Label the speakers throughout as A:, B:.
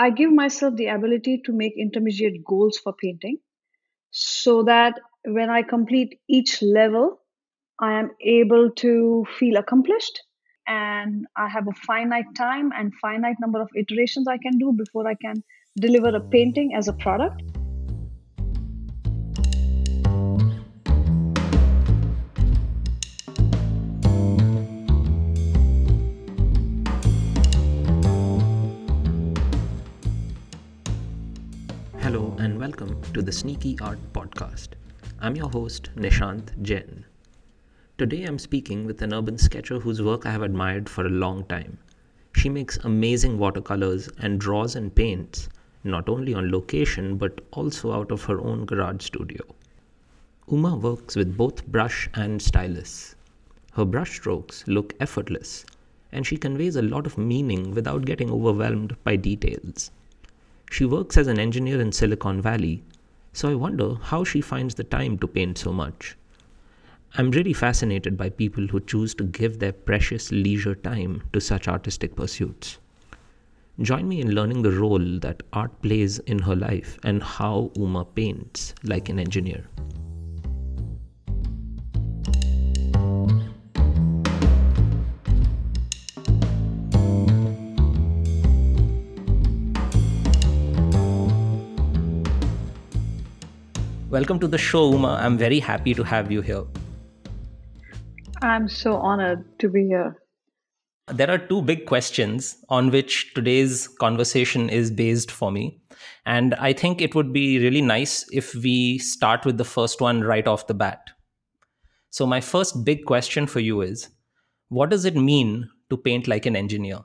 A: I give myself the ability to make intermediate goals for painting so that when I complete each level, I am able to feel accomplished and I have a finite time and finite number of iterations I can do before I can deliver a mm. painting as a product.
B: To the Sneaky Artist Podcast. I'm your host, Nishant Jain. Today I'm speaking with an urban sketcher whose work I have admired for a long time. She makes amazing watercolors and draws and paints, not only on location but also out of her own garage studio. Uma works with both brush and stylus. Her brush strokes look effortless, and she conveys a lot of meaning without getting overwhelmed by details. She works as an engineer in Silicon Valley, so I wonder how she finds the time to paint so much. I'm really fascinated by people who choose to give their precious leisure time to such artistic pursuits. Join me in learning the role that art plays in her life and how Uma paints like an engineer. Welcome to the show, Uma. I'm very happy to have you here.
A: I'm so honored to be here.
B: There are two big questions on which today's conversation is based for me. And I think it would be really nice if we start with the first one right off the bat. So, my first big question for you is what does it mean to paint like an engineer?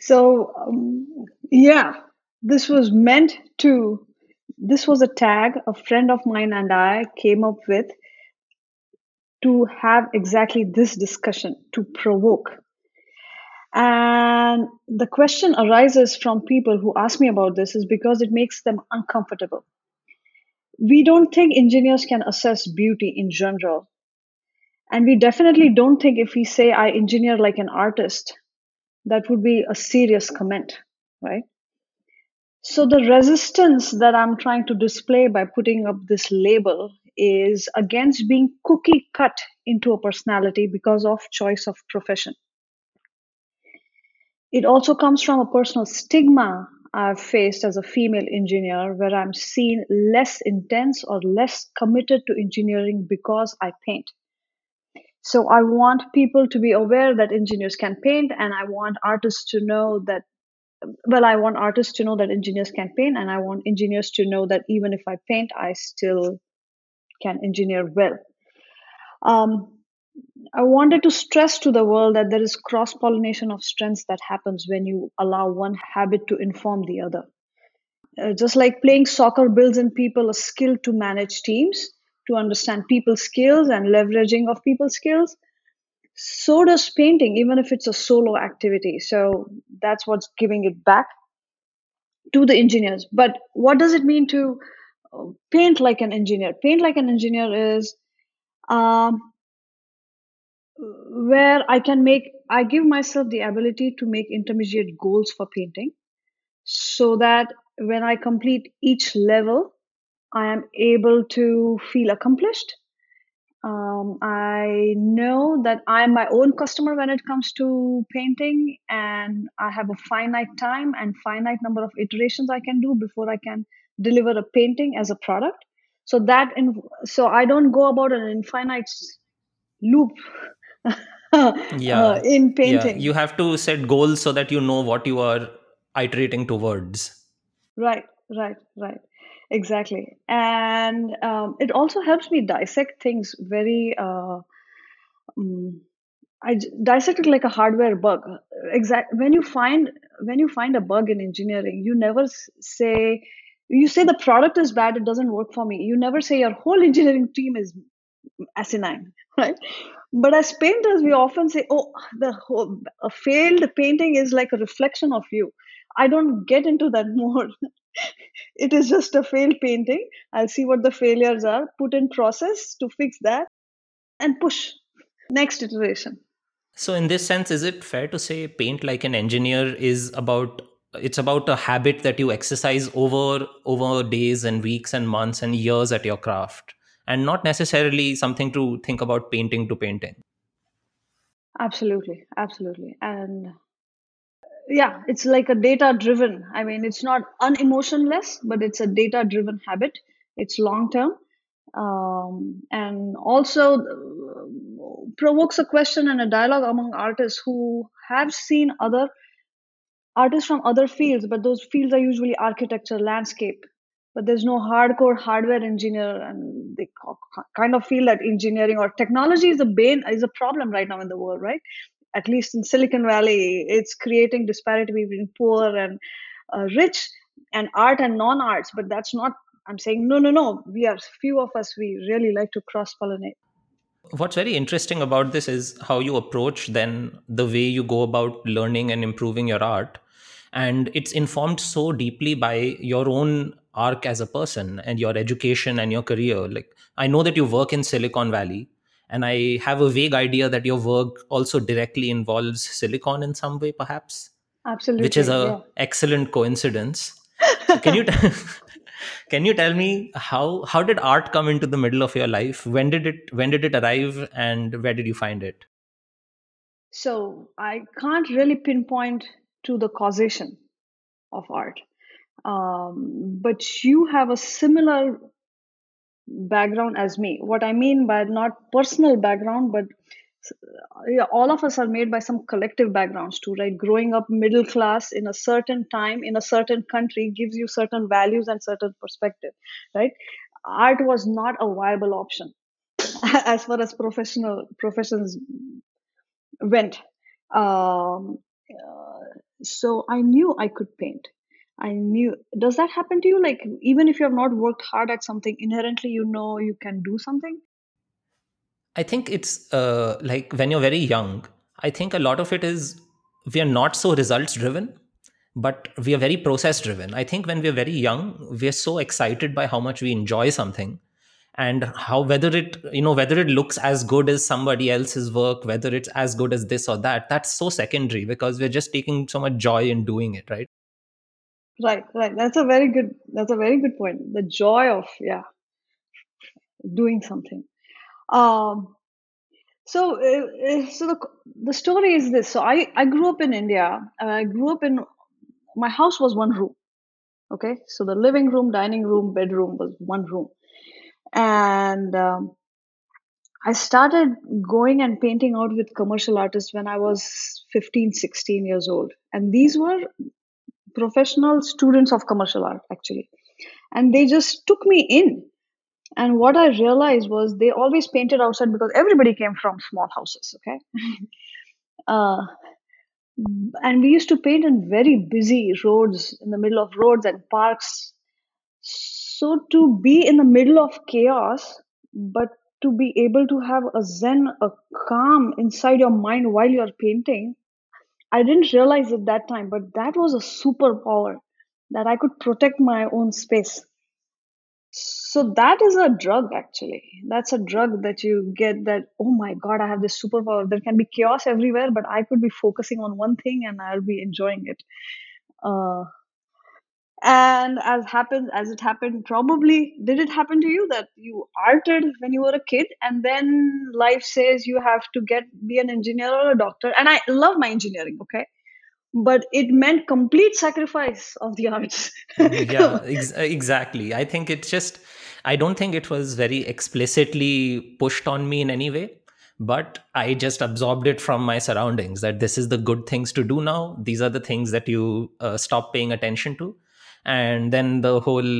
A: So, um, yeah, this was meant to, this was a tag a friend of mine and I came up with to have exactly this discussion to provoke. And the question arises from people who ask me about this is because it makes them uncomfortable. We don't think engineers can assess beauty in general. And we definitely don't think if we say I engineer like an artist, that would be a serious comment, right? So the resistance that I'm trying to display by putting up this label is against being cookie cut into a personality because of choice of profession. It also comes from a personal stigma I've faced as a female engineer where I'm seen less intense or less committed to engineering because I paint. So I want people to be aware that engineers can paint and I want artists to know that well i want artists to know that engineers can paint and i want engineers to know that even if i paint i still can engineer well. Um, I wanted to stress to the world that there is cross pollination of strengths that happens when you allow one habit to inform the other. Uh, just like playing soccer builds in people a skill to manage teams, to understand people's skills and leveraging of people's skills, so does painting, even if it's a solo activity. So that's what's giving it back to the engineers. But what does it mean to paint like an engineer. Paint like an engineer is um, where I can make, I give myself the ability to make intermediate goals for painting so that when I complete each level, I am able to feel accomplished. Um, I know that I'm my own customer when it comes to painting, and I have a finite time and finite number of iterations I can do before I can deliver a painting as a product. So that in, so i don't go about an infinite loop
B: yeah.
A: uh, in painting.
B: Yeah. you have to set goals so that you know what you are iterating towards.
A: Right right right exactly. And um, it also helps me dissect things very uh, um, I dissect it like a hardware bug. Exact when you find when you find a bug in engineering, you never say you say the product is bad it doesn't work for me. You never say your whole engineering team is asinine right? But as painters we often say oh the whole a failed painting is like a reflection of you. I don't get into that mode it is just a failed painting. I'll see what the failures are. Put in process to fix that and push. Next iteration.
B: So in this sense is it fair to say paint like an engineer is about it's about a habit that you exercise over over days and weeks and months and years at your craft and not necessarily something to think about painting to painting
A: absolutely. Absolutely. And yeah it's like a data driven i mean it's not unemotionless but it's a data driven habit. It's long term um, and also uh, provokes a question and a dialogue among artists who have seen other artists from other fields but those fields are usually architecture landscape. But there's no hardcore hardware engineer and they kind of feel that engineering or technology is a bane is a problem right now in the world right at least in Silicon Valley, it's creating disparity between poor and uh, rich and art and non-arts. But that's not. I'm saying no, no, no. We are few of us. We really like to cross-pollinate.
B: What's very interesting about this is how you approach then the way you go about learning and improving your art. And it's informed so deeply by your own arc as a person and your education and your career. Like, I know that you work in Silicon Valley, and i have a vague idea that your work also directly involves silicon in some way perhaps
A: absolutely
B: which is a yeah. excellent coincidence. So can you t- can you tell me how how did art come into the middle of your life? When did it when did it arrive and where did you find it?
A: So i can't really pinpoint to the causation of art. Um, but you have a similar background as me. What I mean by not personal background, but all of us are made by some collective backgrounds too, right? Growing up middle class in a certain time in a certain country gives you certain values and certain perspective, right? Art was not a viable option as far as professional professions went. Um, uh, so I knew I could paint. I knew. Does that happen to you? Like, even if you have not worked hard at something, inherently you know you can do something?
B: I think it's uh, like when you're very young, I think a lot of it is we are not so results driven, but we are very process driven. I think when we're very young, we are so excited by how much we enjoy something and how whether it you know whether it looks as good as somebody else's work whether it's as good as this or that that's so secondary because we're just taking so much joy in doing it right
A: Right, right. That's a very good. That's a very good point. The joy of yeah, doing something. Um, so, uh, so the the story is this. So I I grew up in India. I grew up in my house was one room. Okay, so the living room, dining room, bedroom was one room, and um, I started going and painting out with commercial artists when I was 15, 16 years old. And these were professional students of commercial art actually. And they just took me in. And what i realized was they always painted outside because everybody came from small houses okay? Uh, and we used to paint in very busy roads in the middle of roads and parks. So to be in the middle of chaos but to be able to have a zen a calm inside your mind while you're painting I didn't realize at that time, but that was a superpower that I could protect my own space. So that is a drug, actually. That's a drug that you get that, oh my God, I have this superpower. There can be chaos everywhere, but I could be focusing on one thing and I'll be enjoying it. Uh, and as happened as it happened probably did it happen to you that you arted when you were a kid and then life says you have to get be an engineer or a doctor? And i love my engineering okay? But it meant complete sacrifice of the arts.
B: Yeah ex- exactly. I think it's just i don't think it was very explicitly pushed on me in any way but i just absorbed it from my surroundings that this is the good things to do now. These are the things that you uh, stop paying attention to and then the whole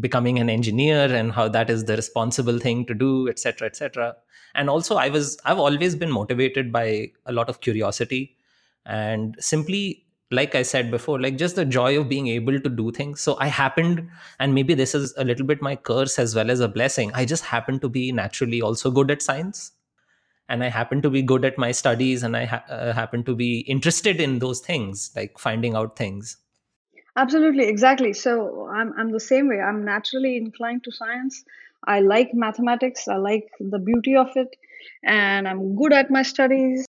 B: becoming an engineer and how that is the responsible thing to do etc etc and also i was i've always been motivated by a lot of curiosity. And simply like i said before like just the joy of being able to do things. So i happened and maybe this is a little bit my curse as well as a blessing. I just happened to be naturally also good at science. And i happen to be good at my studies and i ha- uh, happen to be interested in those things like finding out things
A: Absolutely, exactly. So I'm I'm the same way. I'm naturally inclined to science. I like mathematics. I like the beauty of it, and I'm good at my studies.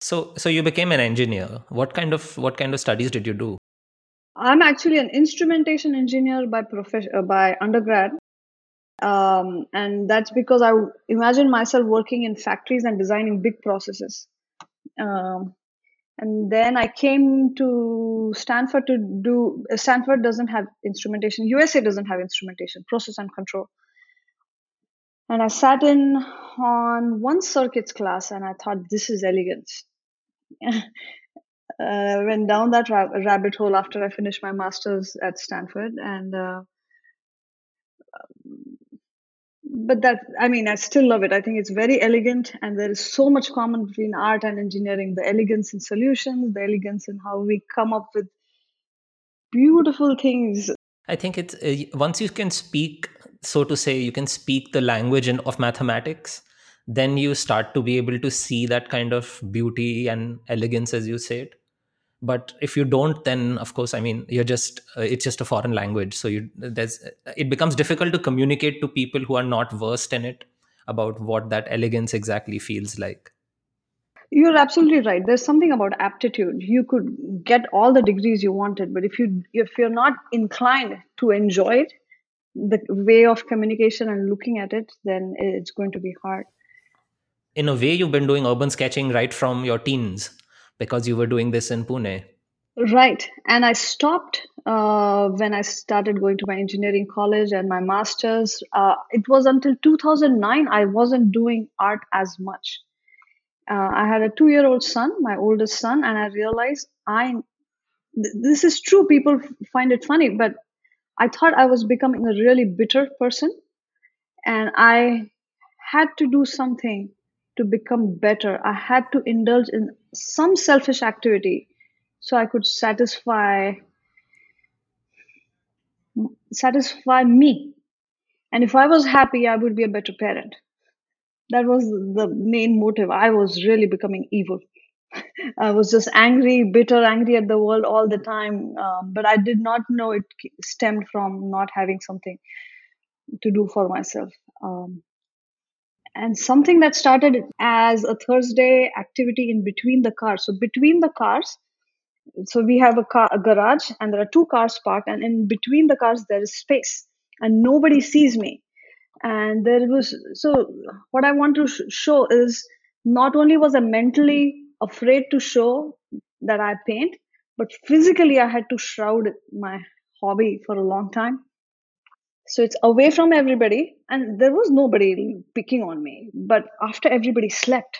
B: So so you became an engineer. What kind of what kind of studies did you do?
A: I'm actually an instrumentation engineer by profession uh, by undergrad, um, and that's because I imagine myself working in factories and designing big processes. Um, and then I came to Stanford to do. Stanford doesn't have instrumentation. USA doesn't have instrumentation, process and control. And I sat in on one circuits class, and I thought this is elegance. uh, went down that ra- rabbit hole after I finished my master's at Stanford, and uh, but that I mean I still love it. I think it's very elegant, and there is so much common between art and engineering: the elegance in solutions, the elegance in how we come up with beautiful things.
B: I think it's uh, once you can speak, so to say, you can speak the language in, of mathematics. Then you start to be able to see that kind of beauty and elegance, as you said but if you don't then of course i mean you're just uh, it's just a foreign language. So you there's it becomes difficult to communicate to people who are not versed in it about what that elegance exactly feels like.
A: You're absolutely right. There's something about aptitude. You could get all the degrees you wanted but if you if you're not inclined to enjoy it the way of communication and looking at it then it's going to be hard.
B: In a way you've been doing urban sketching right from your teens because you were doing this in Pune.
A: Right. And I stopped uh, when I started going to my engineering college and my master's. Uh, it was until 2009 I wasn't doing art as much. Uh, I had a two year old son, my oldest son, and I realized I. Th- this is true. People find it funny, but I thought I was becoming a really bitter person, and I had to do something to become better. I had to indulge in some selfish activity so I could satisfy satisfy me. And if I was happy, I would be a better parent. That was the main motive. I was really becoming evil. I was just angry, bitter, angry at the world all the time. Um, but I did not know it stemmed from not having something to do for myself. Um, and something that started as a Thursday activity in between the cars. So between the cars, so we have a car, a garage, and there are two cars parked, and in between the cars there is space, and nobody sees me. And there was so what I want to sh- show is not only was I mentally afraid to show that I paint, but physically I had to shroud my hobby for a long time so it's away from everybody, and there was nobody picking on me. But after everybody slept,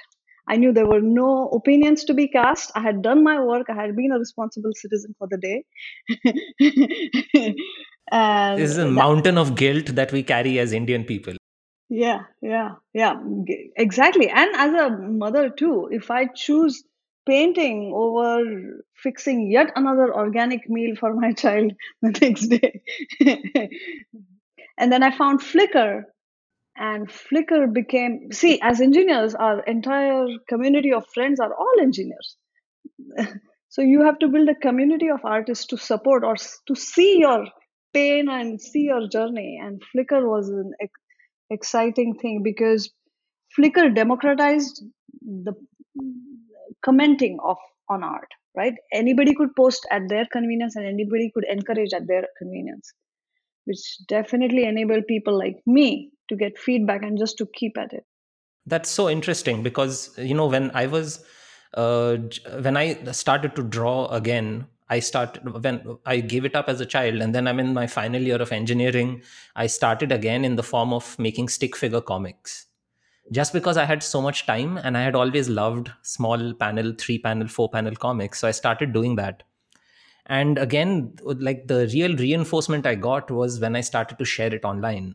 A: I knew there were no opinions to be cast. I had done my work. I had been a responsible citizen for the day.
B: and this is a that, mountain of guilt that we carry as Indian people.
A: Yeah, yeah, yeah, exactly. And as a mother too, if I choose painting over fixing yet another organic meal for my child the next day and then I found Flickr, and Flickr became see as engineers, our entire community of friends are all engineers. so you have to build a community of artists to support or to see your pain and see your journey. And Flickr was an ex- exciting thing because Flickr democratized the commenting of on art right anybody could post at their convenience and anybody could encourage at their convenience which definitely enable people like me to get feedback and just to keep at it.
B: That's so interesting because you know when i was uh, when i started to draw again i started when i gave it up as a child and then i'm in my final year of engineering i started again in the form of making stick figure comics. Just because i had so much time and i had always loved small panel three panel four panel comics so i started doing that and again like the real reinforcement i got was when i started to share it online.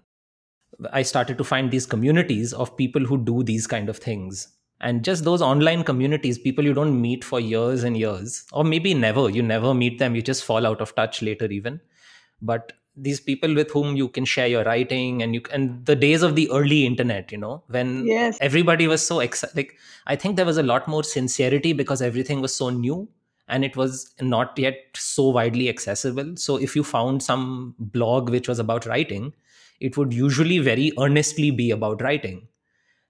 B: I started to find these communities of people who do these kind of things. And just those online communities people you don't meet for years and years or maybe never you never meet them you just fall out of touch later even. But these people with whom you can share your writing and you and the days of the early internet you know when
A: yes.
B: everybody was so excited like i think there was a lot more sincerity because everything was so new and it was not yet so widely accessible. So if you found some blog which was about writing it would usually very earnestly be about writing.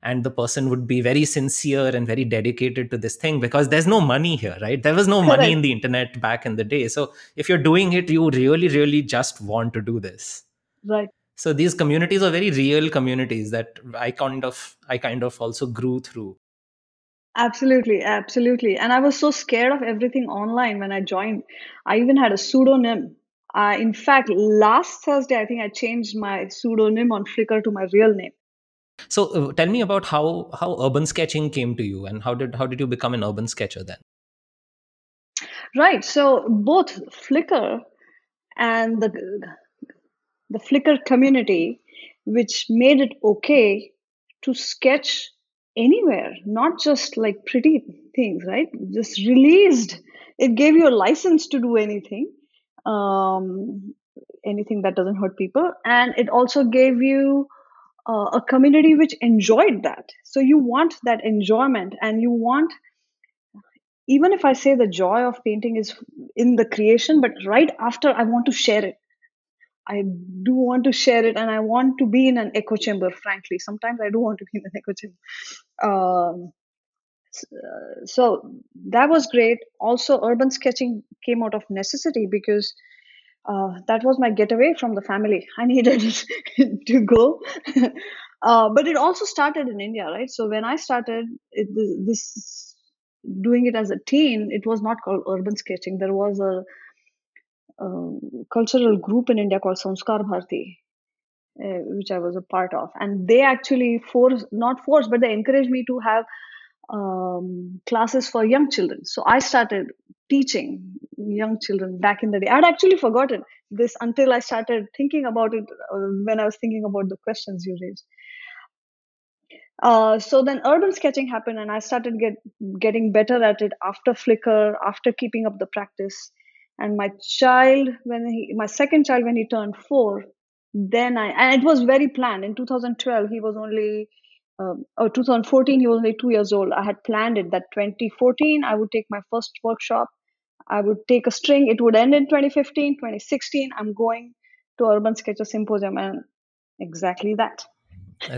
B: And the person would be very sincere and very dedicated to this thing because there's no money here right? There was no money in the internet back in the day. So if you're doing it you really really just want to do this.
A: Right.
B: So these communities are very real communities that i kind of i kind of also grew through
A: absolutely absolutely. And i was so scared of everything online when i joined. I even had a pseudonym. Uh, in fact last thursday i think i changed my pseudonym on flickr to my real name.
B: So uh, tell me about how how urban sketching came to you and how did how did you become an urban sketcher then?
A: Right so both flickr and the the Flickr community, which made it okay to sketch anywhere, not just like pretty things, right? Just released. It gave you a license to do anything, um, anything that doesn't hurt people. And it also gave you uh, a community which enjoyed that. So you want that enjoyment and you want even if I say the joy of painting is in the creation, but right after I want to share it. I do want to share it and I want to be in an echo chamber, frankly. Sometimes I do want to be in an echo chamber. Um, so that was great. Also, urban sketching came out of necessity because uh, that was my getaway from the family. I needed to go. uh, but it also started in India, right? So when I started it, this doing it as a teen, it was not called urban sketching. There was a um, cultural group in India called Sanskar Bharati, uh, which I was a part of. And they actually force, not force, but they encouraged me to have um, classes for young children. So I started teaching young children back in the day. I'd actually forgotten this until I started thinking about it uh, when I was thinking about the questions you raised. Uh, so then urban sketching happened and i started get, getting better at it after flickr after keeping up the practice and my child when he my second child when he turned four then i and it was very planned. In 2012 he was only um, or 2014 he was only two years old. I had planned it that 2014 i would take my first workshop. I would take a string. It would end in 2015 2016 i'm going to urban sketcher symposium and exactly that.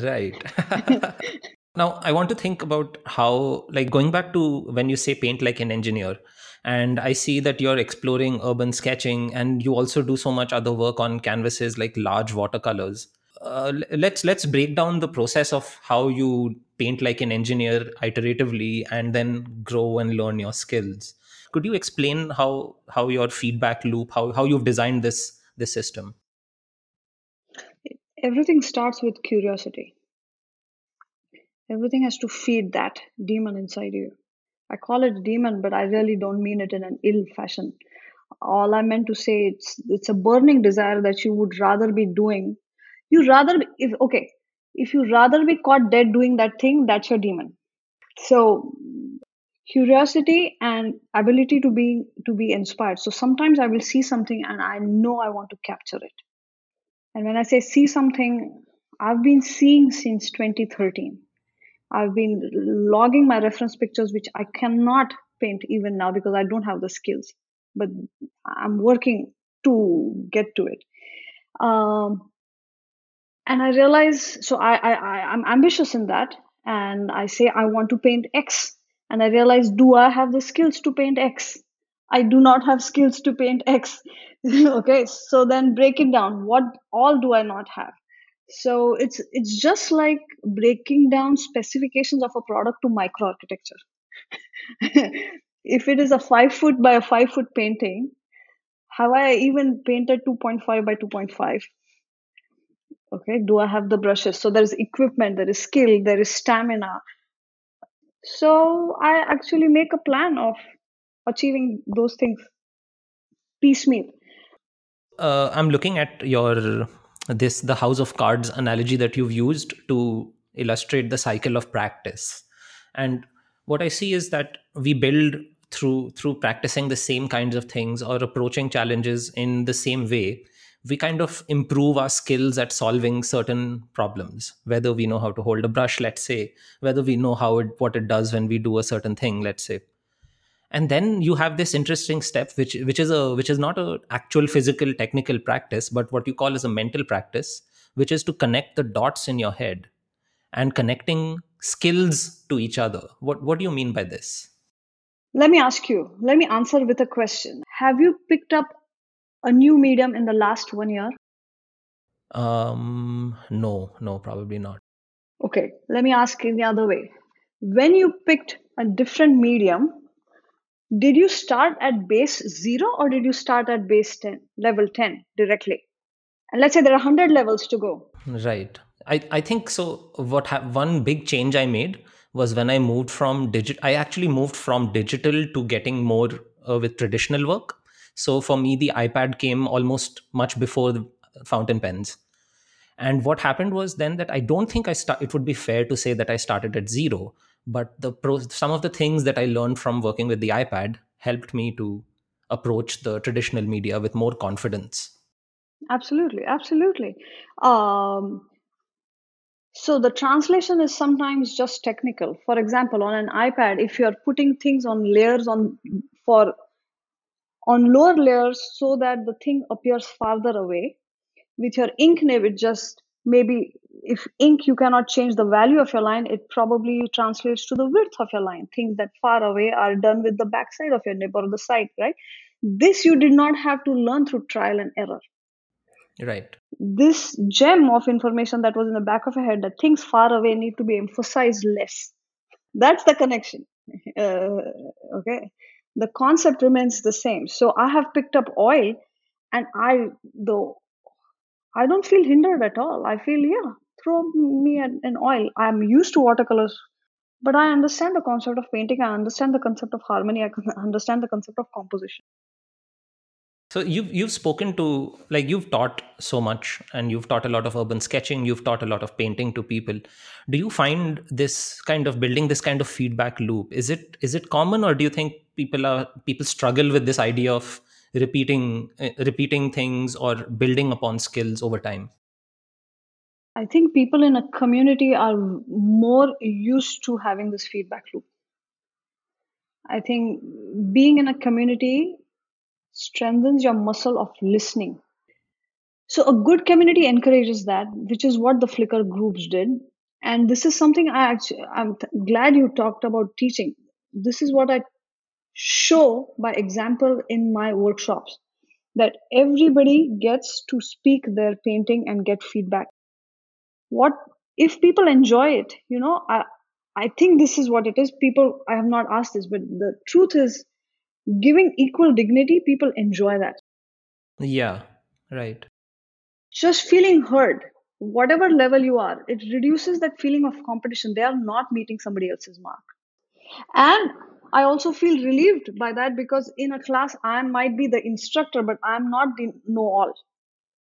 B: Right. Now i want to think about how like going back to when you say paint like an engineer and i see that you're exploring urban sketching and you also do so much other work on canvases like large watercolors. Uh, let's let's break down the process of how you paint like an engineer iteratively and then grow and learn your skills. Could you explain how how your feedback loop how how you've designed this this system?
A: Everything starts with curiosity. Everything has to feed that demon inside you I call it a demon, but I really don't mean it in an ill fashion. All I meant to say it's it's a burning desire that you would rather be doing. You rather be, if okay, if you rather be caught dead doing that thing, that's your demon. So curiosity and ability to be to be inspired. So sometimes I will see something and I know I want to capture it. And when I say see something, I've been seeing since 2013 I've been logging my reference pictures, which I cannot paint even now because I don't have the skills. But I'm working to get to it. Um, and I realize, so I, I, I, I'm ambitious in that. And I say, I want to paint X. And I realize, do I have the skills to paint X? I do not have skills to paint X. okay, so then break it down. What all do I not have? So it's it's just like breaking down specifications of a product to microarchitecture. If it is a five foot by a five foot painting have i even painted 2.5 by 2.5 okay do i have the brushes? So there is equipment there is skill there is stamina. So i actually make a plan of achieving those things piecemeal.
B: Uh, i'm looking at your this the house of cards analogy that you've used to illustrate the cycle of practice. And what i see is that we build through through practicing the same kinds of things or approaching challenges in the same way we kind of improve our skills at solving certain problems. Whether we know how to hold a brush let's say whether we know how it what it does when we do a certain thing let's say and then you have this interesting step which which is a which is not a actual physical technical practice but what you call as a mental practice which is to connect the dots in your head and connecting skills to each other. What what do you mean by this?
A: Let me ask you, let me answer with a question. Have you picked up a new medium in the last one year?
B: Um, no, no, probably not.
A: Okay, let me ask in the other way. When you picked a different medium, did you start at base zero or did you start at base 10, level 10 directly? And let's say there are 100 levels to go.
B: Right. I, I think so. What ha- one big change I made was when I moved from digital. I actually moved from digital to getting more uh, with traditional work. So for me, the iPad came almost much before the fountain pens. And what happened was then that I don't think I start. It would be fair to say that I started at zero, but the some of the things that I learned from working with the iPad helped me to approach the traditional media with more confidence.
A: Absolutely, absolutely. Um, so the translation is sometimes just technical. For example, on an iPad, if you are putting things on layers on for on lower layers so that the thing appears farther away, with your ink nib, it just maybe if ink you cannot change the value of your line, it probably translates to the width of your line. Things that far away are done with the backside of your nib or the side, right? This you did not have to learn through trial and error.
B: Right.
A: This gem of information that was in the back of your head that things far away need to be emphasized less. That's the connection. Uh, okay. The concept remains the same. So I have picked up oil and I, though, I don't feel hindered at all. I feel, yeah, throw me an, oil. I'm used to watercolors, but I understand the concept of painting. I understand the concept of harmony. I understand the concept of composition.
B: So you've you've spoken to like you've taught so much and you've taught a lot of urban sketching, you've taught a lot of painting to people. Do you find this kind of building this kind of feedback loop? Is it is it common or do you think people are people struggle with this idea of repeating uh, repeating things or building upon skills over time?
A: I think people in a community are more used to having this feedback loop. I think being in a community strengthens your muscle of listening. So, a good community encourages that, which is what the Flickr groups did. And this is something I actually, I'm th- glad you talked about teaching. This is what I show by example in my workshops that everybody gets to speak their painting and get feedback. What if people enjoy it? You know, I, I think this is what it is. People, I have not asked this, but the truth is, giving equal dignity, people enjoy that.
B: Yeah, right.
A: Just feeling heard, whatever level you are, it reduces that feeling of competition. They are not meeting somebody else's mark. And I also feel relieved by that because in a class, I might be the instructor, but I'm not the know all.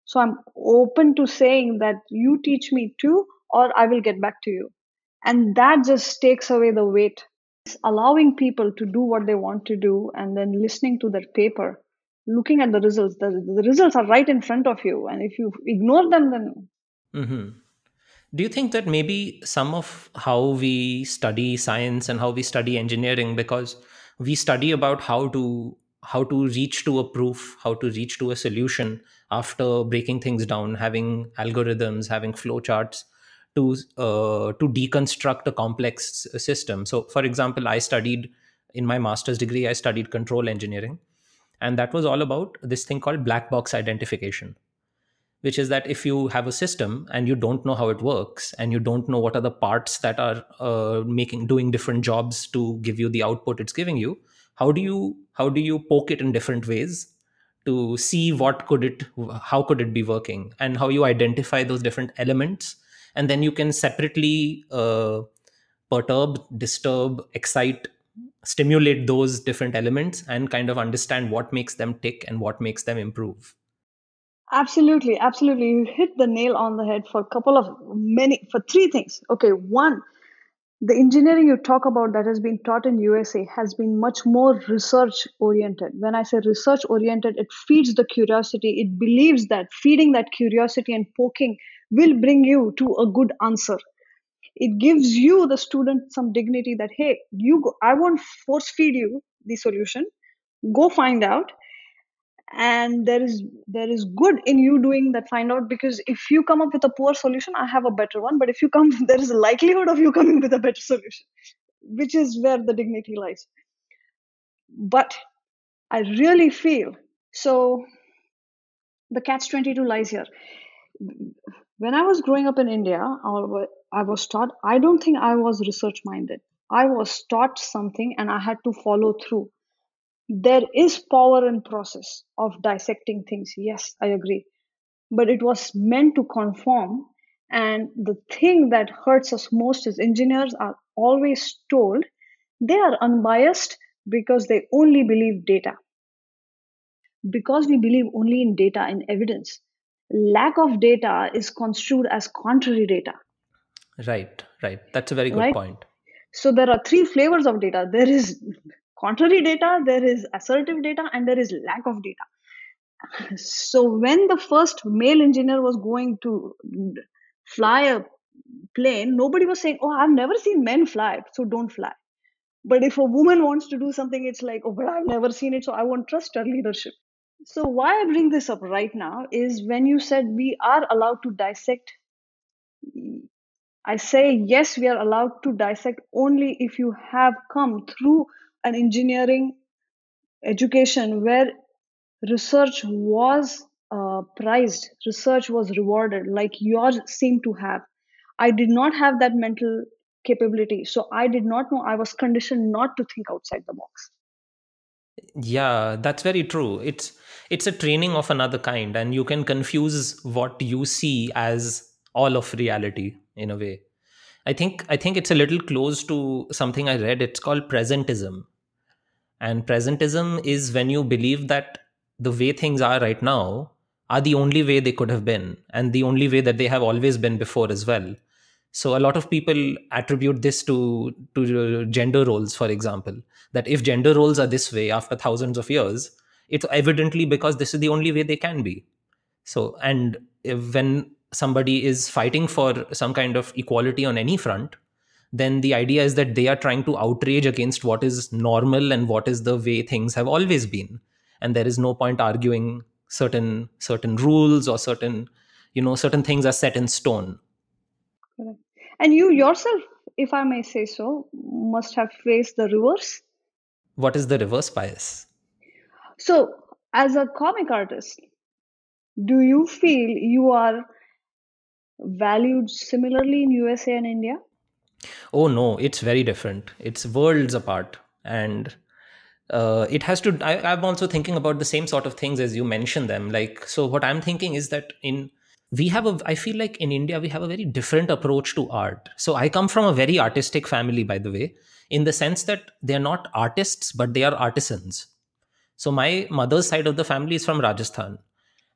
A: So I'm open to saying that you teach me too, or I will get back to you. And that just takes away the weight It's allowing people to do what they want to do and then listening to their paper looking at the results the, the results are right in front of you and if you ignore them then
B: mm-hmm. Do you think that maybe some of how we study science and how we study engineering because we study about how to how to reach to a proof how to reach to a solution after breaking things down having algorithms having flowcharts to uh, to deconstruct a complex system. So, for example, I studied in my master's degree, I studied control engineering, and that was all about this thing called black box identification, which is that if you have a system and you don't know how it works and you don't know what are the parts that are uh, making doing different jobs to give you the output it's giving you, how do you how do you poke it in different ways to see what could it how could it be working and how you identify those different elements? And then you can separately uh, perturb disturb excite stimulate those different elements and kind of understand what makes them tick and what makes them improve
A: absolutely absolutely you hit the nail on the head for a couple of many for three things okay one the engineering you talk about that has been taught in USA has been much more research oriented. When I say research oriented, it feeds the curiosity. It believes that feeding that curiosity and poking will bring you to a good answer. It gives you, the student, some dignity that, hey, you go, I won't force feed you the solution. Go find out. And there is there is good in you doing that find out because if you come up with a poor solution i have a better one. But if you come there is a likelihood of you coming with a better solution which is where the dignity lies. But i really feel so the catch 22 lies here. When i was growing up in india i was taught i don't think i was research minded i was taught something and i had to follow through there is power in process of dissecting things yes i agree. But it was meant to conform and the thing that hurts us most is engineers are always told they are unbiased because they only believe data. Because we believe only in data and evidence lack of data is construed as contrary data.
B: Right right. That's a very good right? point.
A: So there are three flavors of data. There is contrary data, there is assertive data, and there is lack of data. So when the first male engineer was going to fly a plane, nobody was saying, "Oh, I've never seen men fly, so don't fly." But if a woman wants to do something, it's like, "Oh, but I've never seen it, so I won't trust her leadership." So why I bring this up right now is when you said we are allowed to dissect I say yes, we are allowed to dissect only if you have come through an engineering education where research was uh, prized, research was rewarded, like yours seem to have. I did not have that mental capability. So I did not know I was conditioned not to think outside the box.
B: Yeah, that's very true. It's it's a training of another kind, and you can confuse what you see as all of reality in a way. I think I think it's a little close to something I read. It's called presentism. And presentism is when you believe that the way things are right now are the only way they could have been and the only way that they have always been before as well. So a lot of people attribute this to to uh, gender roles, for example, that if gender roles are this way after thousands of years, it's evidently because this is the only way they can be. So and when somebody is fighting for some kind of equality on any front, then the idea is that they are trying to outrage against what is normal and what is the way things have always been. And there is no point arguing certain certain rules or certain you know certain things are set in stone.
A: And you yourself if i may say so must have faced the reverse.
B: What is the reverse bias?
A: So as a comic artist do you feel you are valued similarly in usa and india
B: oh no it's very different. It's worlds apart. And uh, it has to I, i'm also thinking about the same sort of things as you mentioned them. Like so what i'm thinking is that in we have a i feel like in india we have a very different approach to art. So i come from a very artistic family by the way in the sense that they're not artists but they are artisans. So my mother's side of the family is from rajasthan.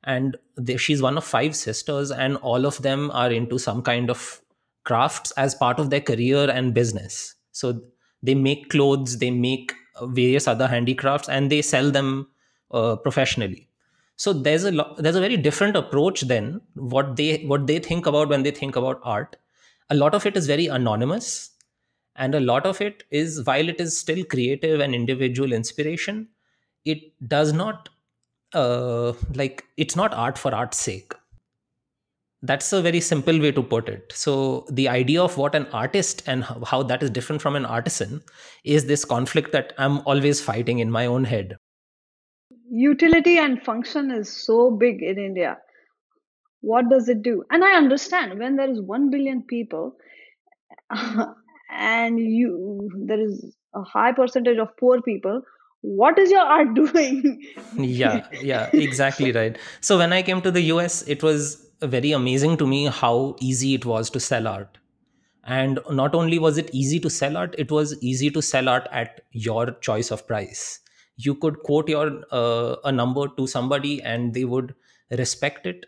B: And they, she's one of five sisters and all of them are into some kind of crafts as part of their career and business. So they make clothes, they make uh, various other handicrafts, and they sell them uh, professionally. So there's a lo- there's a very different approach then what they what they think about when they think about art. A lot of it is very anonymous, and a lot of it is while it is still creative and individual inspiration, it does not uh, like it's not art for art's sake that's a very simple way to put it. So the idea of what an artist and how that is different from an artisan is this conflict that i'm always fighting in my own head.
A: Utility and function is so big in india. What does it do? And i understand when there is 1 billion people and you there is a high percentage of poor people what is your art doing?
B: Yeah yeah exactly right. So when i came to the us it was very amazing to me how easy it was to sell art. And not only was it easy to sell art, it was easy to sell art at your choice of price. You could quote your uh, a number to somebody, and they would respect it.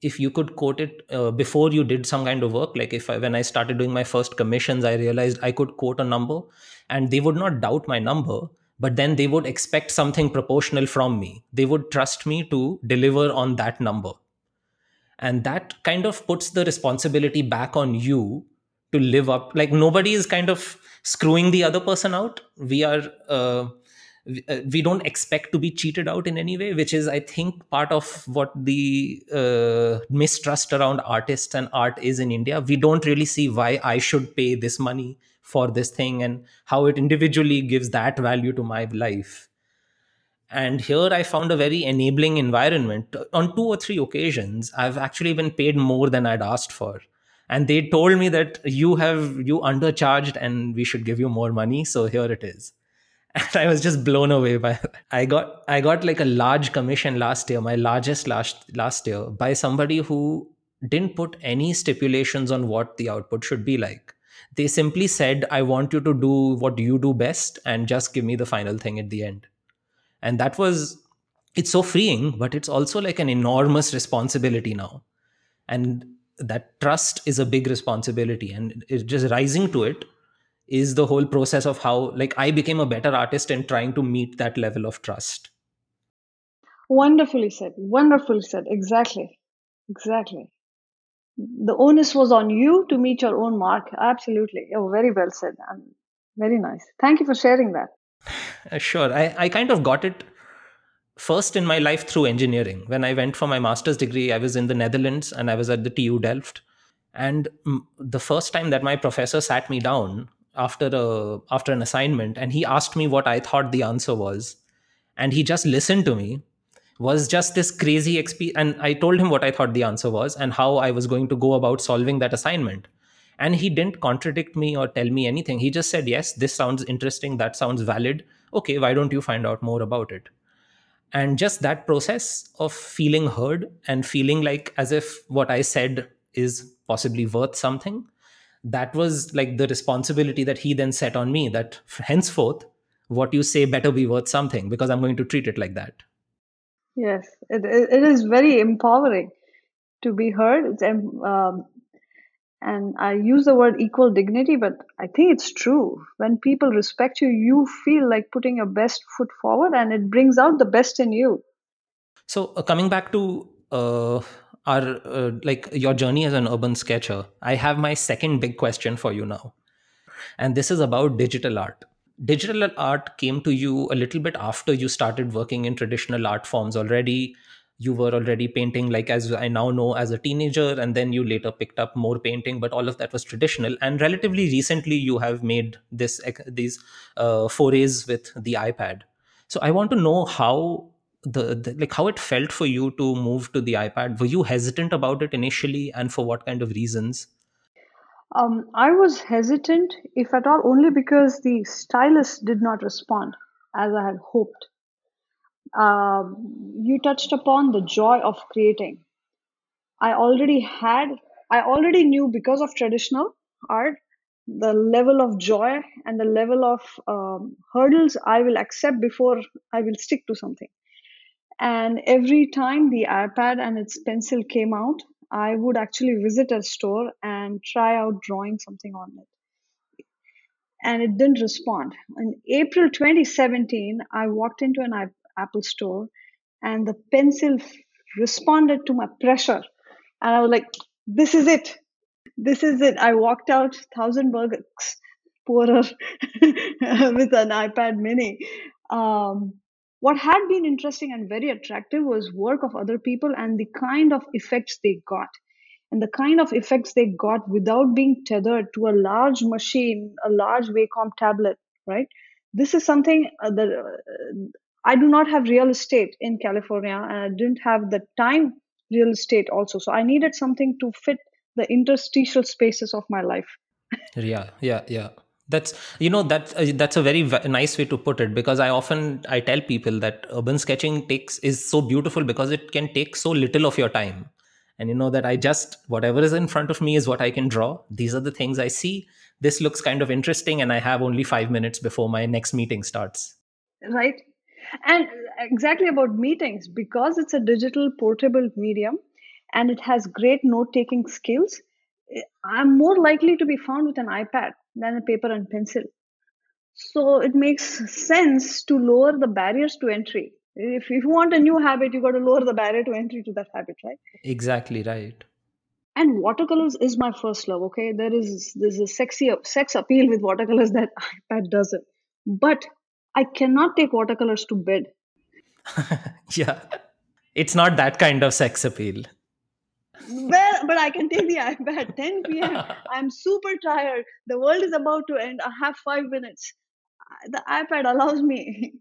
B: If you could quote it uh, before you did some kind of work, like if I, when I started doing my first commissions, I realized I could quote a number, and they would not doubt my number but then they would expect something proportional from me. They would trust me to deliver on that number and that kind of puts the responsibility back on you to live up like nobody is kind of screwing the other person out. We are uh, uh, we don't expect to be cheated out in any way which is i think part of what the uh, mistrust around artists and art is in india. We don't really see why i should pay this money for this thing and how it individually gives that value to my life and here i found a very enabling environment. On two or three occasions i've actually been paid more than i'd asked for. And they told me that you have you undercharged and we should give you more money. So here it is. And i was just blown away by i got i got like a large commission last year my largest last last year by somebody who didn't put any stipulations on what the output should be like. They simply said i want you to do what you do best and just give me the final thing at the end and that was it's so freeing but it's also like an enormous responsibility now. And that trust is a big responsibility. And just rising to it is the whole process of how like i became a better artist in trying to meet that level of trust.
A: Wonderfully said. Wonderfully said. Exactly. Exactly. The onus was on you to meet your own mark. Absolutely. Oh very well said. And very nice. Thank you for sharing that
B: Uh, sure. I, I kind of got it first in my life through engineering. When i went for my master's degree i was in the netherlands and i was at the tu delft. And the first time that my professor sat me down after a after an assignment and he asked me what i thought the answer was. And he just listened to me was just this crazy experience and i told him what i thought the answer was and how i was going to go about solving that assignment and he didn't contradict me or tell me anything. He just said yes this sounds interesting. That sounds valid. Okay why don't you find out more about it? And just that process of feeling heard and feeling like as if what i said is possibly worth something that was like the responsibility that he then set on me that henceforth what you say better be worth something because i'm going to treat it like that.
A: Yes it, it is very empowering to be heard. It's, um, and i use the word equal dignity but i think it's true. When people respect you you feel like putting your best foot forward and it brings out the best in you.
B: So uh, coming back to uh, our uh, like your journey as an urban sketcher i have my second big question for you now. And this is about digital art. Digital art came to you a little bit after you started working in traditional art forms already you were already painting like as i now know as a teenager and then you later picked up more painting but all of that was traditional. And relatively recently you have made this these uh, forays with the ipad. So i want to know how the, the, like how it felt for you to move to the ipad. Were you hesitant about it initially and for what kind of reasons?
A: Um, i was hesitant if at all only because the stylus did not respond as i had hoped um, you touched upon the joy of creating. I already had, I already knew because of traditional art, the level of joy and the level of um, hurdles I will accept before I will stick to something. And every time the iPad and its pencil came out, I would actually visit a store and try out drawing something on it. And it didn't respond. In April 2017, I walked into an Apple Store, and the pencil responded to my pressure. And I was like, this is it. This is it. I walked out thousand bucks poorer with an iPad mini. Um, what had been interesting and very attractive was work of other people and the kind of effects they got and the kind of effects they got without being tethered to a large machine a large wacom tablet right this is something uh, that uh, I do not have real estate in California and I didn't have the time real estate also. So I needed something to fit the interstitial spaces of my life.
B: yeah, yeah, yeah. That's you know that uh, that's a very v- nice way to put it because I often I tell people that urban sketching takes is so beautiful because it can take so little of your time and you know that i just whatever is in front of me is what i can draw these are the things i see this looks kind of interesting and i have only 5 minutes before my next meeting starts
A: right and uh, exactly about meetings because it's a digital portable medium and it has great note taking skills eh, i'm more likely to be found with an ipad than a paper and pencil. So it makes sense to lower the barriers to entry. If, if you want a new habit you got to lower the barrier to entry to that habit right?
B: Exactly right.
A: And watercolors is my first love okay? There is there's a sexy sex appeal with watercolors that ipad doesn't. But I cannot take watercolors to bed.
B: yeah. It's not that kind of sex appeal.
A: Well, but I can take the iPad 10 p.m. I'm super tired. The world is about to end. I have five minutes. The iPad allows me.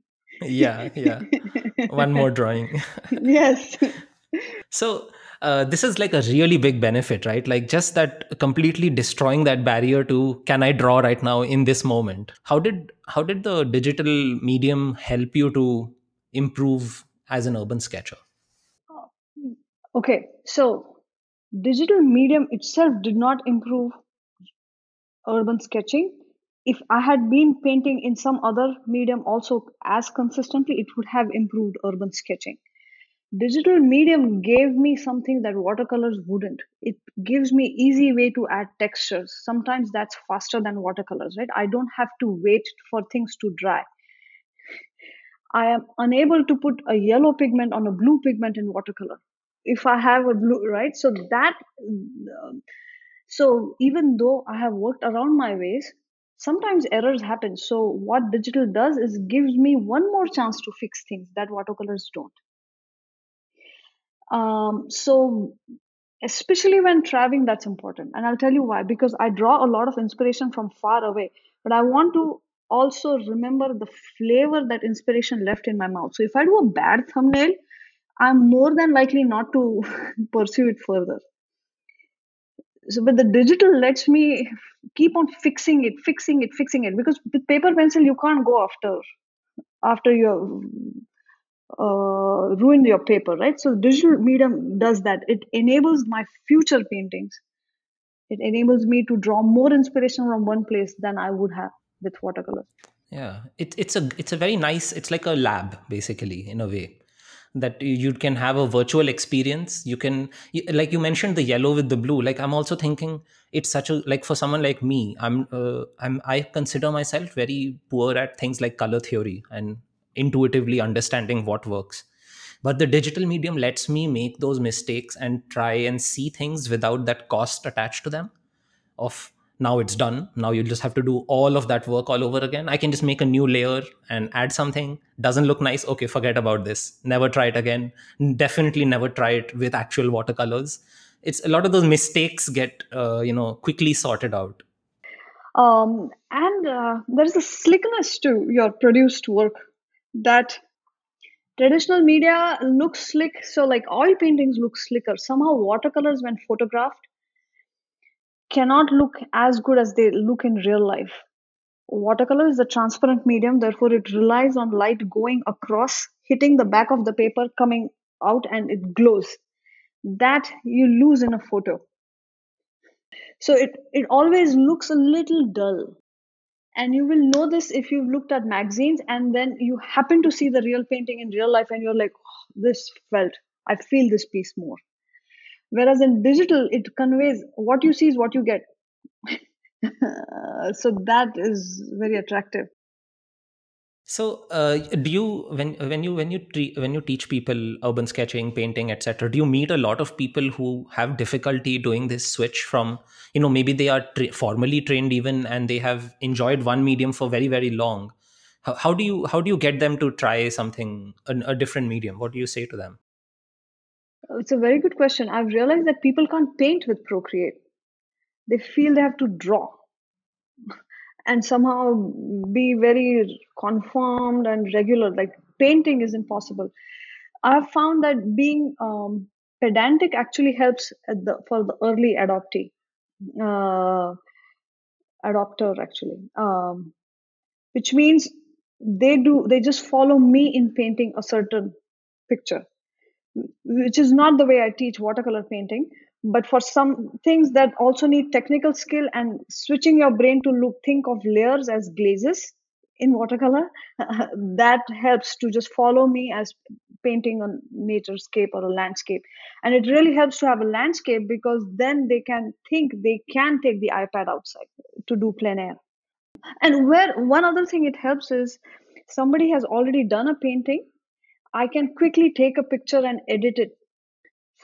B: yeah, yeah. One more drawing.
A: yes.
B: So, uh, this is like a really big benefit right? Like just that completely destroying that barrier to can i draw right now in this moment? How did how did the digital medium help you to improve as an urban sketcher?
A: Okay so digital medium itself did not improve urban sketching. If i had been painting in some other medium also as consistently it would have improved urban sketching digital medium gave me something that watercolors wouldn't. It gives me easy way to add textures. Sometimes that's faster than watercolors right? I don't have to wait for things to dry. I am unable to put a yellow pigment on a blue pigment in watercolor. If i have a blue right? So that um, so even though i have worked around my ways sometimes errors happen. So what digital does is gives me one more chance to fix things that watercolors don't um, so especially when traveling, that's important. And I'll tell you why. Because I draw a lot of inspiration from far away, but I want to also remember the flavor that inspiration left in my mouth. So if I do a bad thumbnail, I'm more than likely not to pursue it further. So, but the digital lets me keep on fixing it, fixing it, fixing it. Because with paper pencil, you can't go after after you uh, ruined your paper, right? So digital medium does that. It enables my future paintings. It enables me to draw more inspiration from one place than I would have with watercolors.
B: Yeah, it, it's a it's a very nice. It's like a lab, basically, in a way that you can have a virtual experience you can like you mentioned the yellow with the blue like i'm also thinking it's such a like for someone like me i'm uh, i'm i consider myself very poor at things like color theory and intuitively understanding what works. But the digital medium lets me make those mistakes and try and see things without that cost attached to them of now it's done. Now you just have to do all of that work all over again. I can just make a new layer and add something. Doesn't look nice. Okay forget about this. Never try it again. Definitely never try it with actual watercolors. It's a lot of those mistakes get uh, you know quickly sorted out.
A: Um, and uh, there's a slickness to your produced work that traditional media looks slick. So like oil paintings look slicker. Somehow watercolors when photographed cannot look as good as they look in real life. Watercolor is a transparent medium. Therefore it relies on light going across hitting the back of the paper coming out and it glows. That you lose in a photo. So it it always looks a little dull and you will know this if you've looked at magazines and then you happen to see the real painting in real life and you're like oh, this felt i feel this piece more. Whereas in digital it conveys what you see is what you get. So that is very attractive
B: so, uh, do you when when you when you tre- when you teach people urban sketching, painting, etc. Do you meet a lot of people who have difficulty doing this switch from you know maybe they are tra- formally trained even and they have enjoyed one medium for very very long. How, how do you how do you get them to try something a, a different medium? What do you say to them?
A: It's a very good question. I've realized that people can't paint with Procreate. They feel they have to draw and somehow be very conformed and regular like painting is impossible. I've found that being um, pedantic actually helps the, for the early adoptee uh, adopter actually um, which means they do they just follow me in painting a certain picture which is not the way i teach watercolor painting but for some things that also need technical skill and switching your brain to look think of layers as glazes in watercolor that helps to just follow me as painting a nature scape or a landscape. And it really helps to have a landscape because then they can think they can take the ipad outside to do plein air. And where one other thing it helps is somebody has already done a painting i can quickly take a picture and edit it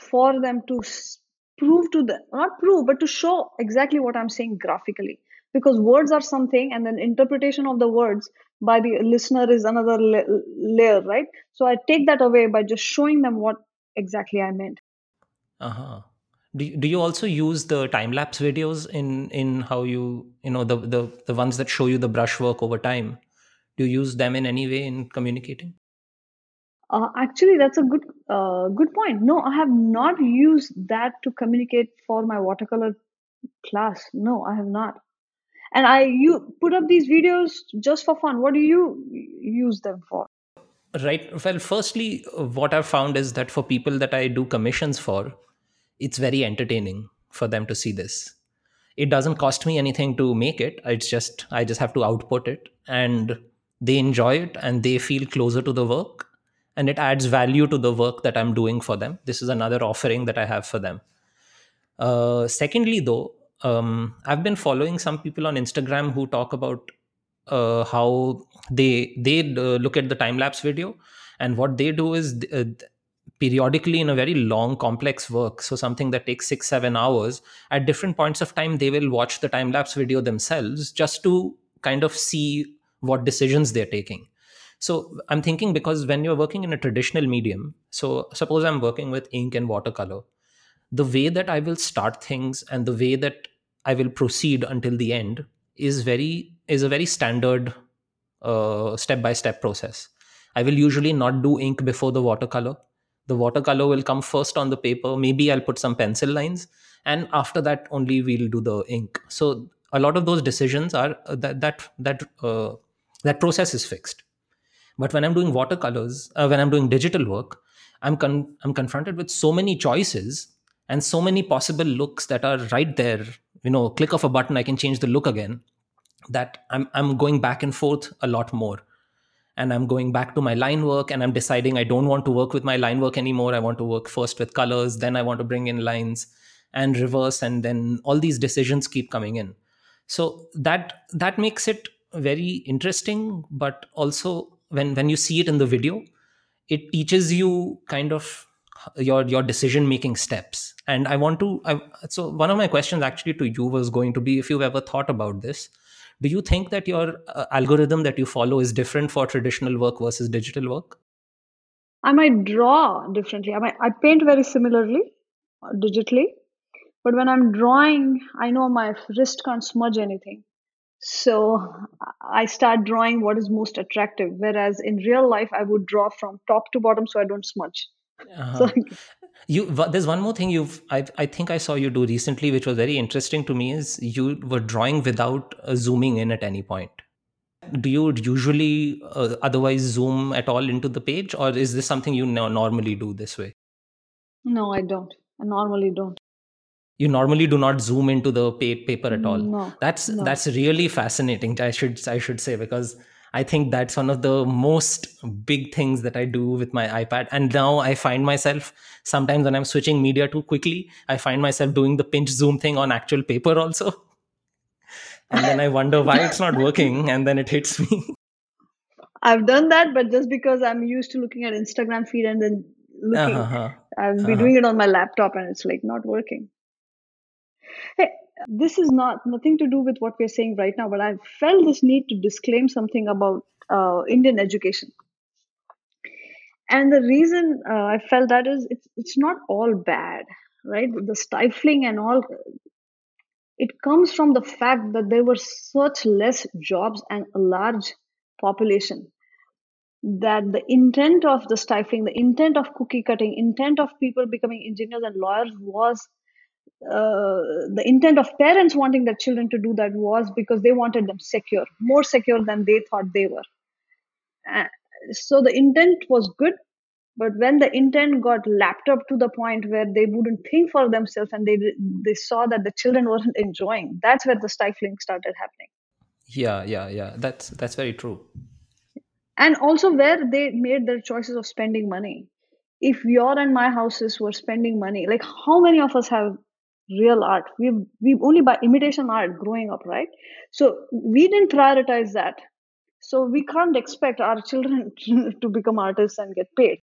A: for them to prove to them not prove but to show exactly what i'm saying graphically. Because words are something and then interpretation of the words by the listener is another la- layer right? So i take that away by just showing them what exactly i meant.
B: Uh-huh. Do you, do you also use the time lapse videos in in how you you know the the the ones that show you the brushwork over time? Do you use them in any way in communicating
A: uh, actually that's a good uh, good point. No i have not used that to communicate for my watercolor class. No i have not. And i you put up these videos just for fun. What do you use them for?
B: Right. Well firstly what i've found is that for people that i do commissions for it's very entertaining for them to see this. It doesn't cost me anything to make it. It's just i just have to output it and they enjoy it and they feel closer to the work and it adds value to the work that i'm doing for them. This is another offering that i have for them. Uh, secondly though um, i've been following some people on instagram who talk about uh, how they they uh, look at the time lapse video and what they do is uh, periodically in a very long complex work. So something that takes 6 7 hours at different points of time they will watch the time lapse video themselves just to kind of see what decisions they're taking so i'm thinking because when you're working in a traditional medium so suppose i'm working with ink and watercolor the way that i will start things and the way that i will proceed until the end is very is a very standard step by step process. I will usually not do ink before the watercolor. The watercolor will come first on the paper. Maybe i'll put some pencil lines. And after that only we'll do the ink. So a lot of those decisions are uh, that that that uh, that process is fixed but when i'm doing watercolors uh, when i'm doing digital work i'm con- i'm confronted with so many choices and so many possible looks that are right there. You know click of a button i can change the look again that i'm i'm going back and forth a lot more. And i'm going back to my line work and i'm deciding i don't want to work with my line work anymore. I want to work first with colors then i want to bring in lines and reverse and then all these decisions keep coming in. So that that makes it very interesting but also when when you see it in the video it teaches you kind of your your decision making steps. And i want to I, so one of my questions actually to you was going to be if you've ever thought about this do you think that your uh, algorithm that you follow is different for traditional work versus digital work?
A: I might draw differently. I might i paint very similarly uh, digitally. But when i'm drawing i know my wrist can't smudge anything so i start drawing what is most attractive whereas in real life i would draw from top to bottom so i don't smudge. Uh-huh. so,
B: you there's one more thing you've I, I think i saw you do recently which was very interesting to me is you were drawing without uh, zooming in at any point. Do you usually uh, otherwise zoom at all into the page or is this something you normally do this way?
A: No i don't. I normally don't
B: you normally do not zoom into the paper at all
A: no,
B: that's
A: no.
B: that's really fascinating i should i should say because I think that's one of the most big things that I do with my iPad. And now I find myself sometimes when I'm switching media too quickly, I find myself doing the pinch zoom thing on actual paper also. And then I wonder why it's not working. And then it hits me.
A: I've done that, but just because I'm used to looking at Instagram feed and then looking, uh-huh. I'll be uh-huh. doing it on my laptop and it's like not working. Hey, this is not nothing to do with what we're saying right now, but I felt this need to disclaim something about uh, Indian education. And the reason uh, I felt that is it's it's not all bad, right? The stifling and all. It comes from the fact that there were such less jobs and a large population that the intent of the stifling, the intent of cookie cutting, intent of people becoming engineers and lawyers was uh, the intent of parents wanting their children to do that was because they wanted them secure, more secure than they thought they were. Uh, so the intent was good, but when the intent got lapped up to the point where they wouldn't think for themselves and they they saw that the children weren't enjoying, that's where the stifling started happening.
B: Yeah, yeah, yeah. That's that's very true.
A: And also where they made their choices of spending money. If your and my houses were spending money, like how many of us have real art. We we only buy imitation art growing up right? So we didn't prioritize that. So we can't expect our children to become artists and get paid.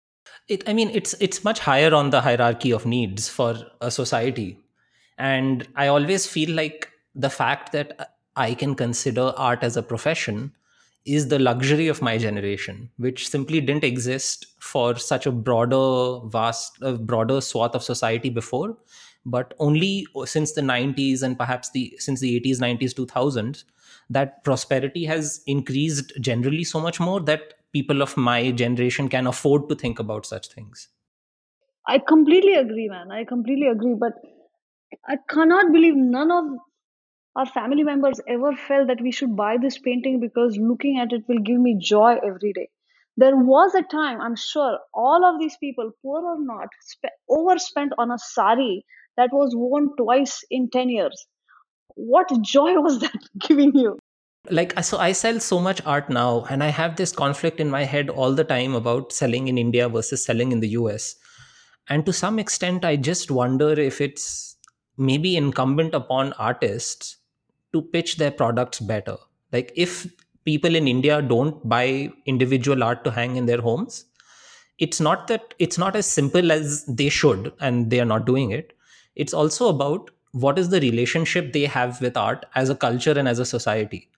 B: It i mean it's it's much higher on the hierarchy of needs for a society. And i always feel like the fact that i can consider art as a profession is the luxury of my generation, which simply didn't exist for such a broader, vast, broader swath of society before. But only uh, since the 90s and perhaps the since the 80s, 90s, 2000s, that prosperity has increased generally so much more that people of my generation can afford to think about such things.
A: I completely agree, man. I completely agree. But I cannot believe none of our family members ever felt that we should buy this painting because looking at it will give me joy every day. There was a time, I'm sure, all of these people, poor or not, spe- overspent on a sari that was worn twice in 10 years. What joy was that giving you?
B: like so i sell so much art now and i have this conflict in my head all the time about selling in india versus selling in the us and to some extent i just wonder if it's maybe incumbent upon artists to pitch their products better like if people in india don't buy individual art to hang in their homes it's not that it's not as simple as they should and they are not doing it it's also about what is the relationship they have with art as a culture and as a society.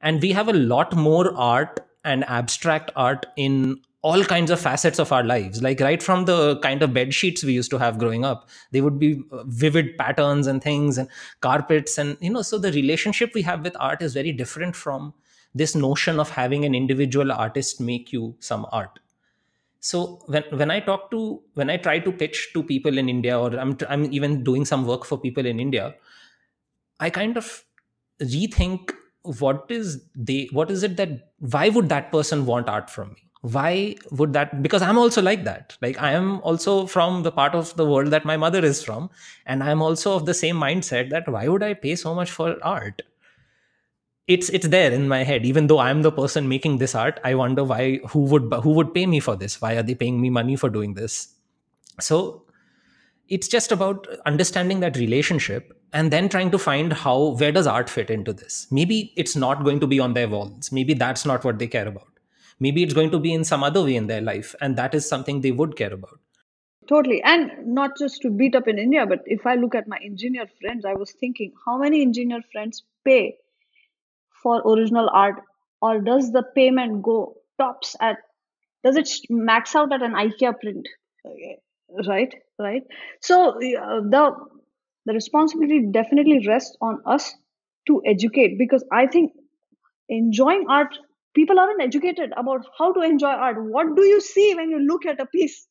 B: And we have a lot more art and abstract art in all kinds of facets of our lives. Like right from the kind of bed sheets we used to have growing up they would be uh, vivid patterns and things and carpets and you know so the relationship we have with art is very different from this notion of having an individual artist make you some art so when when i talk to when i try to pitch to people in india or i'm i'm even doing some work for people in india i kind of rethink what is they what is it that why would that person want art from me? Why would that because i'm also like that. Like i am also from the part of the world that my mother is from and i'm also of the same mindset that why would i pay so much for art it's it's there in my head. Even though i'm the person making this art i wonder why who would who would pay me for this? Why are they paying me money for doing this? So it's just about understanding that relationship and then trying to find how where does art fit into this? Maybe it's not going to be on their walls. Maybe that's not what they care about. Maybe it's going to be in some other way in their life and that is something they would care about.
A: Totally. And not just to beat up in india but if i look at my engineer friends i was thinking how many engineer friends pay for original art or does the payment go tops at does it max out at an ikea print? Right right. So uh, the the responsibility definitely rests on us to educate because i think enjoying art people aren't educated about how to enjoy art. What do you see when you look at a piece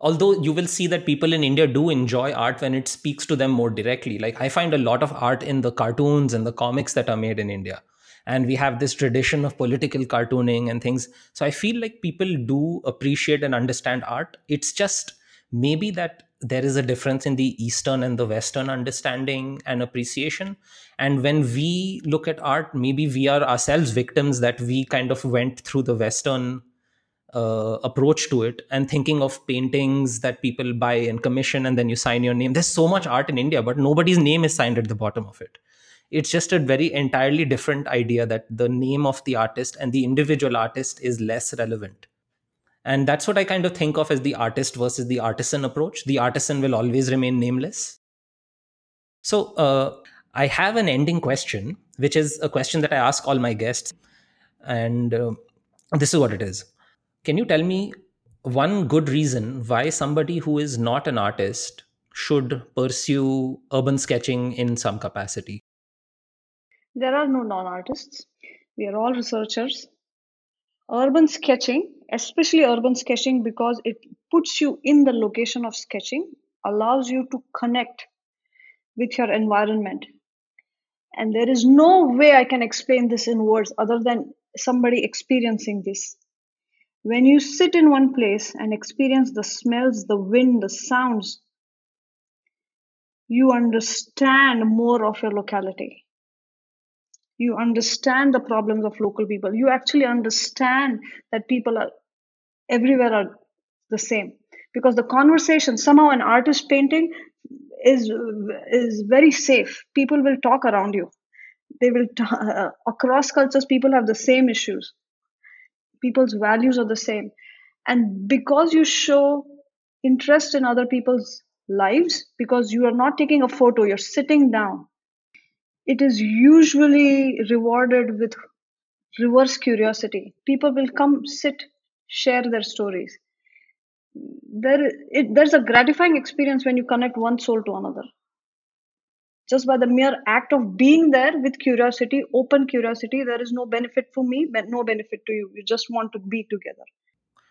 B: although you will see that people in india do enjoy art when it speaks to them more directly. Like i find a lot of art in the cartoons and the comics that are made in india. And we have this tradition of political cartooning and things. So i feel like people do appreciate and understand art. It's just maybe that there is a difference in the eastern and the western understanding and appreciation. And when we look at art maybe we are ourselves victims that we kind of went through the western uh, approach to it and thinking of paintings that people buy and commission and then you sign your name there's so much art in india but nobody's name is signed at the bottom of it it's just a very entirely different idea that the name of the artist and the individual artist is less relevant and that's what I kind of think of as the artist versus the artisan approach. The artisan will always remain nameless. So uh, I have an ending question, which is a question that I ask all my guests. And uh, this is what it is Can you tell me one good reason why somebody who is not an artist should pursue urban sketching in some capacity?
A: There are no non artists. We are all researchers. Urban sketching especially urban sketching because it puts you in the location of sketching allows you to connect with your environment and there is no way i can explain this in words other than somebody experiencing this when you sit in one place and experience the smells the wind the sounds you understand more of your locality. You understand the problems of local people. You actually understand that people are everywhere are the same. Because the conversation somehow an artist painting is is very safe. People will talk around you. They will t- uh, across cultures people have the same issues people's values are the same and because you show interest in other people's lives because you are not taking a photo you're sitting down it is usually rewarded with reverse curiosity. People will come, sit, share their stories. There, it, there's a gratifying experience when you connect one soul to another. Just by the mere act of being there with curiosity, open curiosity, there is no benefit for me, but no benefit to you. You just want to be together.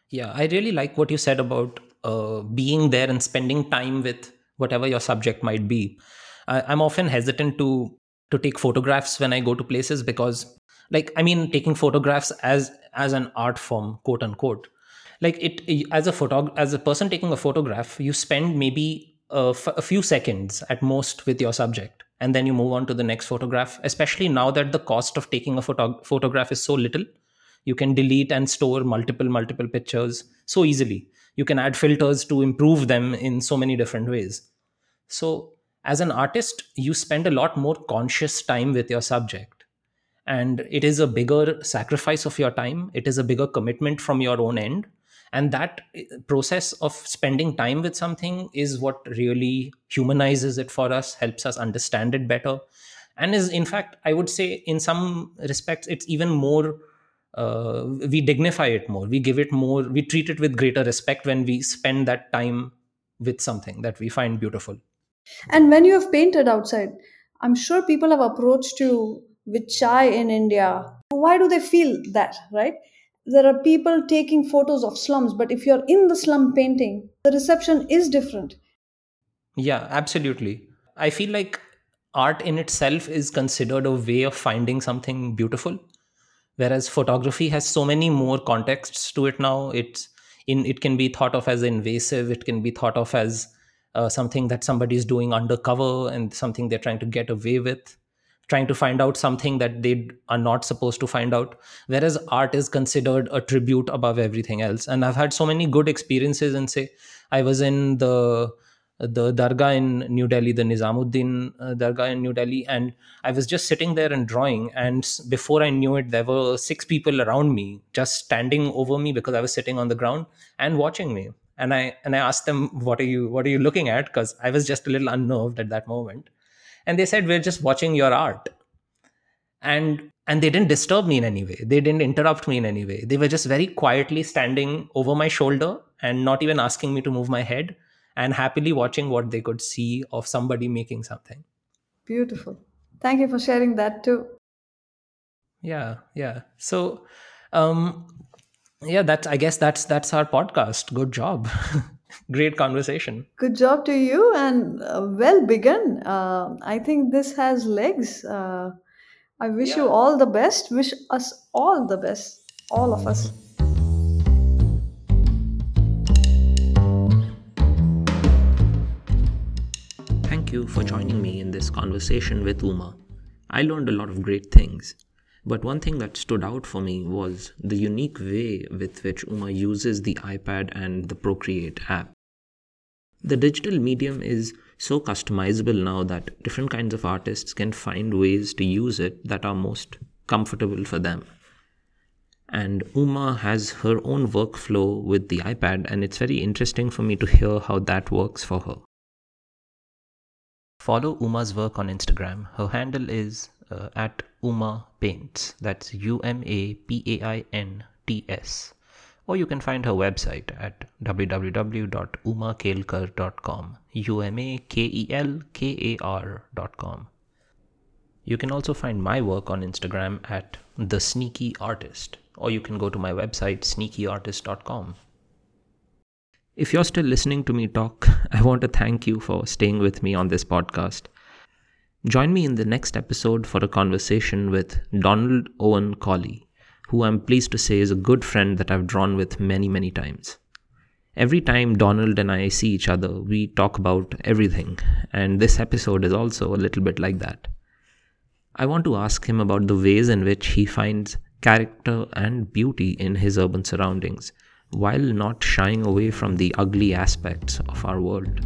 B: Yeah, I really like what you said about uh, being there and spending time with whatever your subject might be. I, I'm often hesitant to to take photographs when I go to places because like i mean taking photographs as as an art form quote unquote like it as a photog as a person taking a photograph you spend maybe a, f- a few seconds at most with your subject and then you move on to the next photograph especially now that the cost of taking a photo- photograph is so little. You can delete and store multiple multiple pictures so easily. You can add filters to improve them in so many different ways. So as an artist you spend a lot more conscious time with your subject. And it is a bigger sacrifice of your time. It is a bigger commitment from your own end and that eh, process of spending time with something is what really humanizes it for us helps us understand it better and is in fact i would say in some respects it's even more uh, we dignify it more we give it more we treat it with greater respect when we spend that time with something that we find beautiful
A: and when you have painted outside i'm sure people have approached you with chai in India. Why do they feel that, right? There are people taking photos of slums, but if you're in the slum painting, the reception is different.
B: Yeah, absolutely. I feel like art in itself is considered a way of finding something beautiful whereas photography has so many more contexts to it now it's in it can be thought of as invasive it can be thought of as uh, something that somebody is doing undercover and something they're trying to get away with trying to find out something that they are not supposed to find out whereas art is considered a tribute above everything else and i've had so many good experiences and say i was in the the dargah in New Delhi, the Nizamuddin uh, Dargah in New Delhi, and I was just sitting there and drawing. And before I knew it, there were six people around me, just standing over me because I was sitting on the ground and watching me. And I and I asked them, "What are you What are you looking at?" Because I was just a little unnerved at that moment and they said we're just watching your art. And and they didn't disturb me in any way. They didn't interrupt me in any way. They were just very quietly standing over my shoulder and not even asking me to move my head and happily watching what they could see of somebody making something.
A: Beautiful. Thank you for sharing that too.
B: Yeah yeah. So um yeah that's i guess that's that's our podcast. Good job Great conversation.
A: Good job to you and uh, well begun. Uh, I think this has legs. Uh, I wish yeah. you all the best. Wish us all the best. All of us.
B: Thank you for joining me in this conversation with Uma. I learned a lot of great things. But one thing that stood out for me was the unique way with which Uma uses the iPad and the Procreate app. The digital medium is so customizable now that different kinds of artists can find ways to use it that are most comfortable for them. And Uma has her own workflow with the iPad, and it's very interesting for me to hear how that works for her. Follow Uma's work on Instagram. Her handle is uh, at Uma Paints. That's U M A P A I N T S. Or you can find her website at www.umakelkar.com. U M A K E L K A R.com. You can also find my work on Instagram at The Sneaky Artist, or you can go to my website sneakyartist.com. If you're still listening to me talk, I want to thank you for staying with me on this podcast. Join me in the next episode for a conversation with Donald Owen Colley, who I'm pleased to say is a good friend that I've drawn with many, many times. Every time Donald and I see each other, we talk about everything, and this episode is also a little bit like that. I want to ask him about the ways in which he finds character and beauty in his urban surroundings, while not shying away from the ugly aspects of our world.